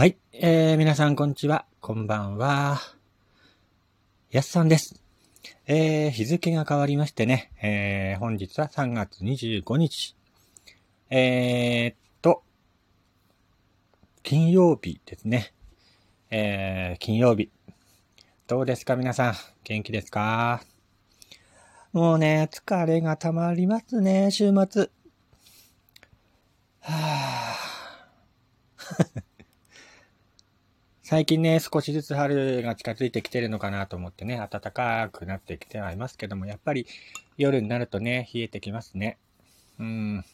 はい。えー、皆さん、こんにちは。こんばんは。やすさんです。えー、日付が変わりましてね、えー、本日は3月25日。えーっと、金曜日ですね。えー、金曜日。どうですか、皆さん。元気ですか？もうね、疲れが溜まりますね、週末。はぁ。最近ね、少しずつ春が近づいてきてるのかなと思ってね、暖かくなってきてはいますけども、やっぱり夜になるとね、冷えてきますね。うん。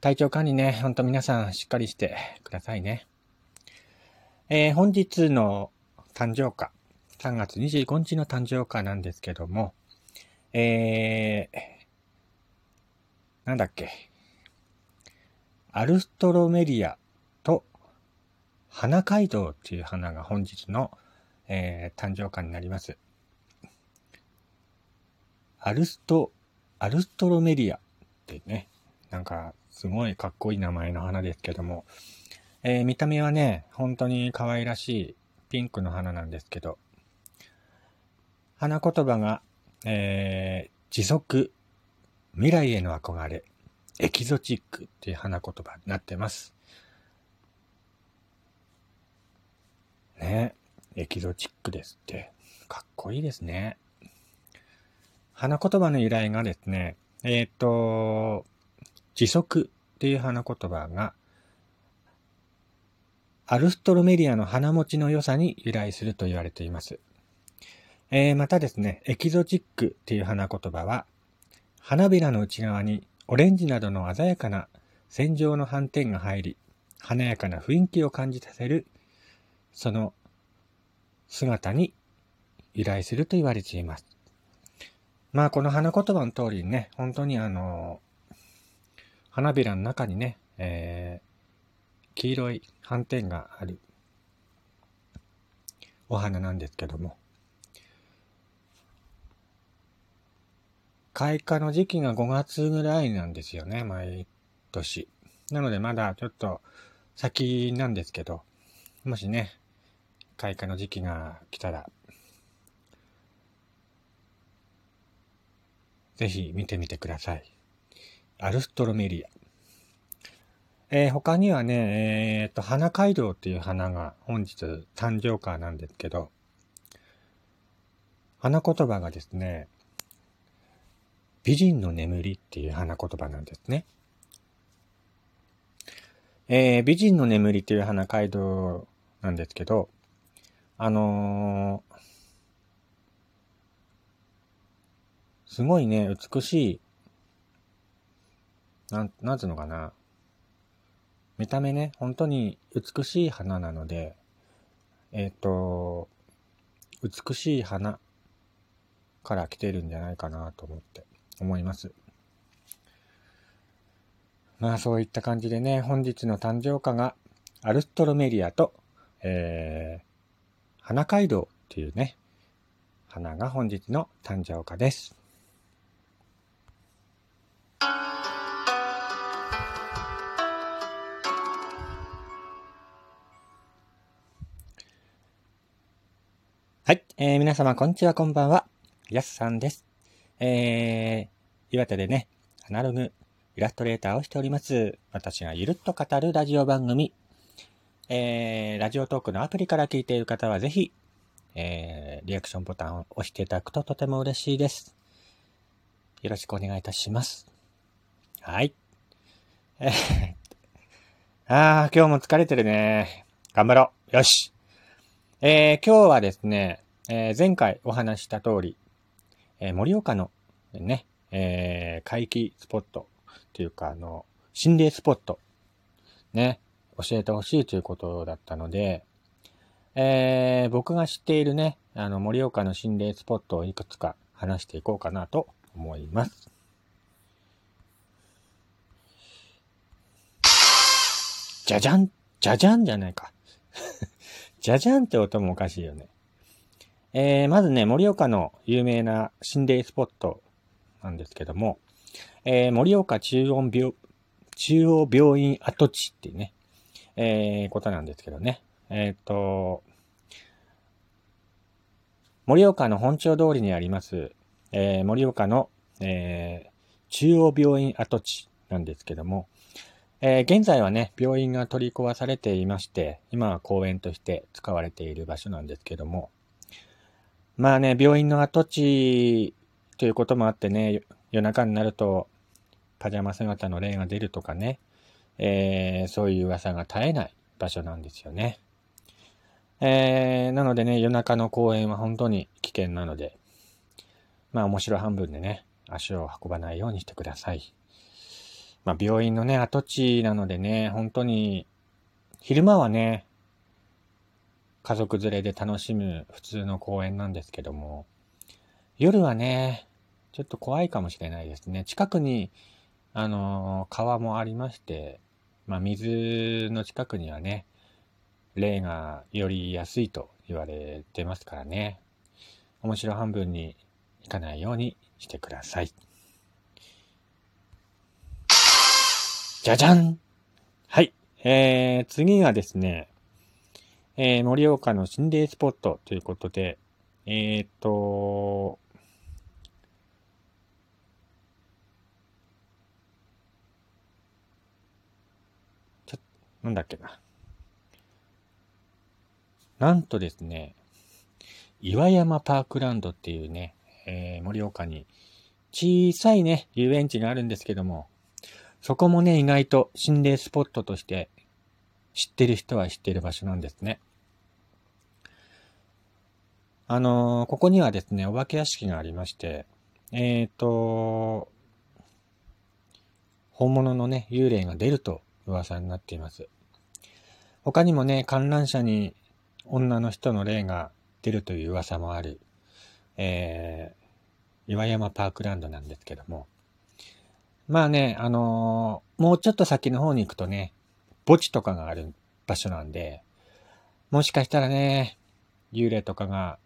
体調管理ね、ほんと皆さんしっかりしてくださいね。えー、本日の誕生日、3月25日の誕生日なんですけども、えー、なんだっけ？アルストロメリア花街道っていう花が本日の、えー、誕生花になります。アルスト、アルストロメリアってね、なんかすごいかっこいい名前の花ですけども、えー、見た目はね、本当に可愛らしいピンクの花なんですけど、花言葉が、えー、持続、未来への憧れ、エキゾチックっていう花言葉になってます。ねエキゾチックですって。かっこいいですね。花言葉の由来がですね、えっ、と、持続っていう花言葉が、アルストロメリアの花持ちの良さに由来すると言われています。えー、またですね、エキゾチックっていう花言葉は、花びらの内側にオレンジなどの鮮やかな線状の斑点が入り、華やかな雰囲気を感じさせる、その姿に由来すると言われています。まあ、この花言葉の通りにね、本当にあの、花びらの中にね、えー、黄色い斑点があるお花なんですけども、開花の時期が5月ぐらいなんですよね、毎年。なのでまだちょっと先なんですけど、もしね、開花の時期が来たら、ぜひ見てみてください。アルストロメリア。えー、他にはね、えー、っと、花街道っていう花が本日誕生花なんですけど、花言葉がですね、美人の眠りっていう花言葉なんですね。えー、美人の眠りっていう花街道なんですけど、あのー、すごいね、美しい、なん、なんつうのかな。見た目ね、本当に美しい花なので、えっ、ー、と、美しい花から来てるんじゃないかなと思って、思います。まあそういった感じでね、本日の誕生花がアルストロメリアと、えー、花街道っていうね、花が本日の誕生花です。はい、えー、皆様こんにちは、こんばんは。やすさんです。えー、岩手でね、アナログイラストレーターをしております。私がゆるっと語るラジオ番組、えー、ラジオトークのアプリから聞いている方はぜひ、えー、リアクションボタンを押していただくととても嬉しいです。よろしくお願いいたします。はい。えー、あー、今日も疲れてるね。頑張ろう。よし。えー、今日はですね、えー、前回お話した通り、えー、盛岡のね、えー、回帰スポットっていうか、あの、心霊スポット、ね、教えてほしいということだったので、えー、僕が知っているね、あの、盛岡の心霊スポットをいくつか話していこうかなと思います。じゃじゃんじゃじゃんじゃないか。じゃじゃんって音もおかしいよね。えー、まずね、盛岡の有名な心霊スポットなんですけども、えー、盛岡中央病、中央病院跡地っていうね、えー、ことなんですけどね。えっ、と、盛岡の本町通りにあります、えー、盛岡の、えー、中央病院跡地なんですけども、えー、現在はね、病院が取り壊されていまして、今は公園として使われている場所なんですけども、まあね、病院の跡地ということもあってね、夜中になるとパジャマ姿の霊が出るとかね、えー、そういう噂が絶えない場所なんですよね。えー、なのでね、夜中の公園は本当に危険なので、まあ面白半分でね、足を運ばないようにしてください。まあ病院のね、跡地なのでね、本当に、昼間はね、家族連れで楽しむ普通の公園なんですけども、夜はね、ちょっと怖いかもしれないですね。近くに、あの、川もありまして、まあ水の近くにはね、霊がよりやすいと言われてますからね。面白半分にいかないようにしてください。じゃじゃんはい。えー、次がですね、えー、盛岡の心霊スポットということで、えー、っと、ちょ、なんだっけな。なんとですね、岩山パークランドっていうね、えー、盛岡に小さいね、遊園地があるんですけども、そこもね、意外と心霊スポットとして知ってる人は知ってる場所なんですね。あのー、ここにはですね、お化け屋敷がありまして、えっ、ー、と、本物のね、幽霊が出ると噂になっています。他にもね、観覧車に女の人の霊が出るという噂もある、えー、岩山パークランドなんですけども。まあね、あのー、もうちょっと先の方に行くとね、墓地とかがある場所なんで、もしかしたらね、幽霊とかが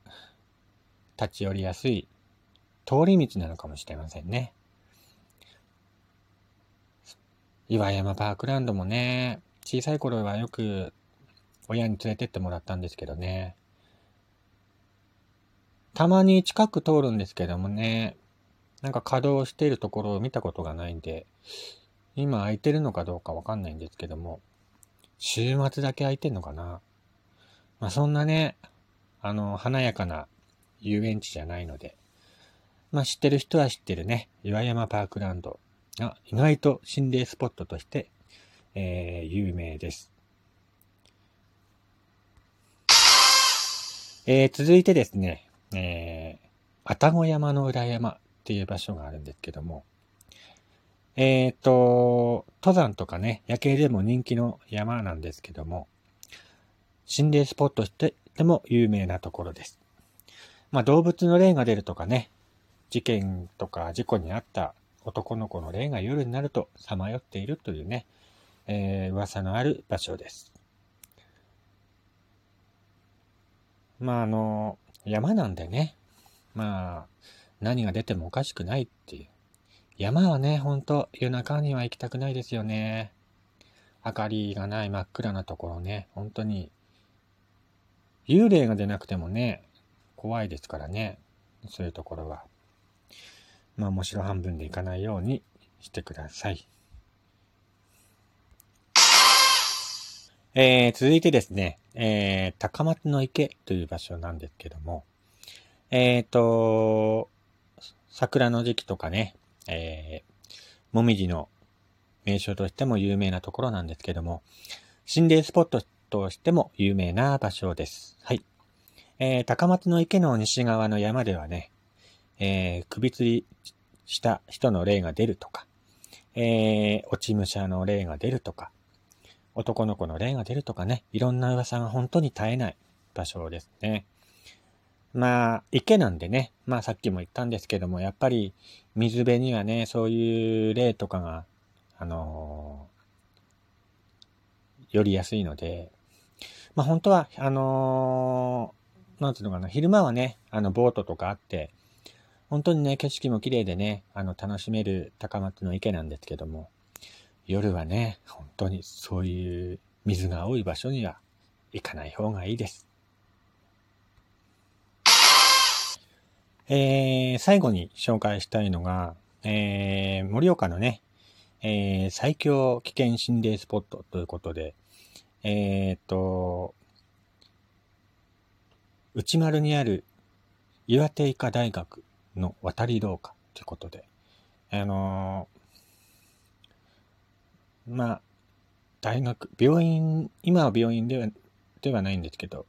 立ち寄りやすい通り道なのかもしれませんね。岩山パークランドもね、小さい頃はよく親に連れてってもらったんですけどね。たまに近く通るんですけどもね、なんか稼働しているところを見たことがないんで、今空いてるのかどうかわかんないんですけども、週末だけ空いてんのかな。まあそんなね、あの、華やかな遊園地じゃないので、まあ知ってる人は知ってるね、岩山パークランド。が意外と心霊スポットとして、えー、有名です。えー、続いてですね、えー、愛宕山の裏山っていう場所があるんですけども、えっ、ー、と、登山とかね、夜景でも人気の山なんですけども、心霊スポットとしてでも有名なところです。まあ動物の霊が出るとかね、事件とか事故にあった男の子の霊が夜になるとさまよっているというね、えー、噂のある場所です。まああの、山なんでね、まあ、何が出てもおかしくないっていう。山はね、ほんと夜中には行きたくないですよね。明かりがない真っ暗なところね、本当に、幽霊が出なくてもね、怖いですからね、そういうところは。まあ面白半分で行かないようにしてください。えー、続いてですね、えー、高松の池という場所なんですけども、えっ、ー、と、桜の時期とかね、えー、もみじの名所としても有名なところなんですけども、心霊スポットとしても有名な場所です。はい。えー、高松の池の西側の山ではね、えー、首吊りした人の霊が出るとか、えー、落ち武者の霊が出るとか、男の子の霊が出るとかね、いろんな噂が本当に絶えない場所ですね。まあ、池なんでね、まあさっきも言ったんですけども、やっぱり水辺にはね、そういう霊とかが、あのー、寄りやすいので、まあ本当は、あのー、なんつうのかな、昼間はね、あの、ボートとかあって、本当にね、景色も綺麗でね、あの、楽しめる高松の池なんですけども、夜はね、本当にそういう水が多い場所には行かない方がいいです。えー、最後に紹介したいのが、えー、盛岡のね、えー、最強危険心霊スポットということで、えー、っと、内丸にある岩手医科大学の渡り廊下ということで、あのー、まあ、大学、病院、今は病院では、ではないんですけど、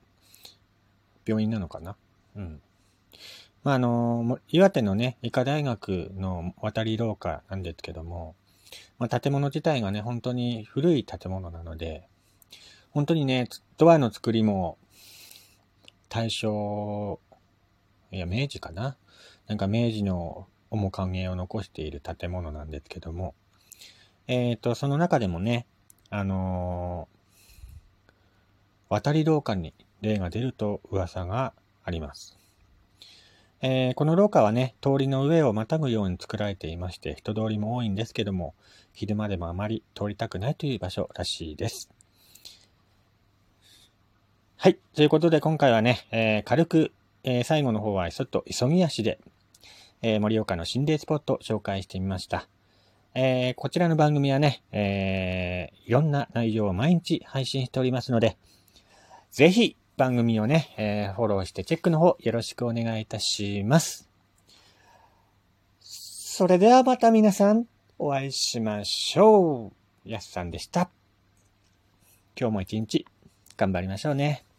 病院なのかな？うん。まあ、あの、岩手のね、医科大学の渡り廊下なんですけども、まあ、建物自体がね、本当に古い建物なので、本当にね、ドアの作りも、大正、いや、明治かな？なんか明治の面影を残している建物なんですけども、えっ、ー、と、その中でもね、あのー、渡り廊下に霊が出ると噂があります。えー、この廊下はね、通りの上をまたぐように作られていまして、人通りも多いんですけども、昼間でもあまり通りたくないという場所らしいです。はい。ということで今回はね、えー、軽く、えー、最後の方はちょっと急ぎ足で、え盛岡の心霊スポットを紹介してみました。えこちらの番組はね、えいろんな内容を毎日配信しておりますので、ぜひ番組をね、えー、フォローしてチェックの方よろしくお願いいたします。それではまた皆さんお会いしましょう。やすさんでした。今日も一日頑張りましょうね。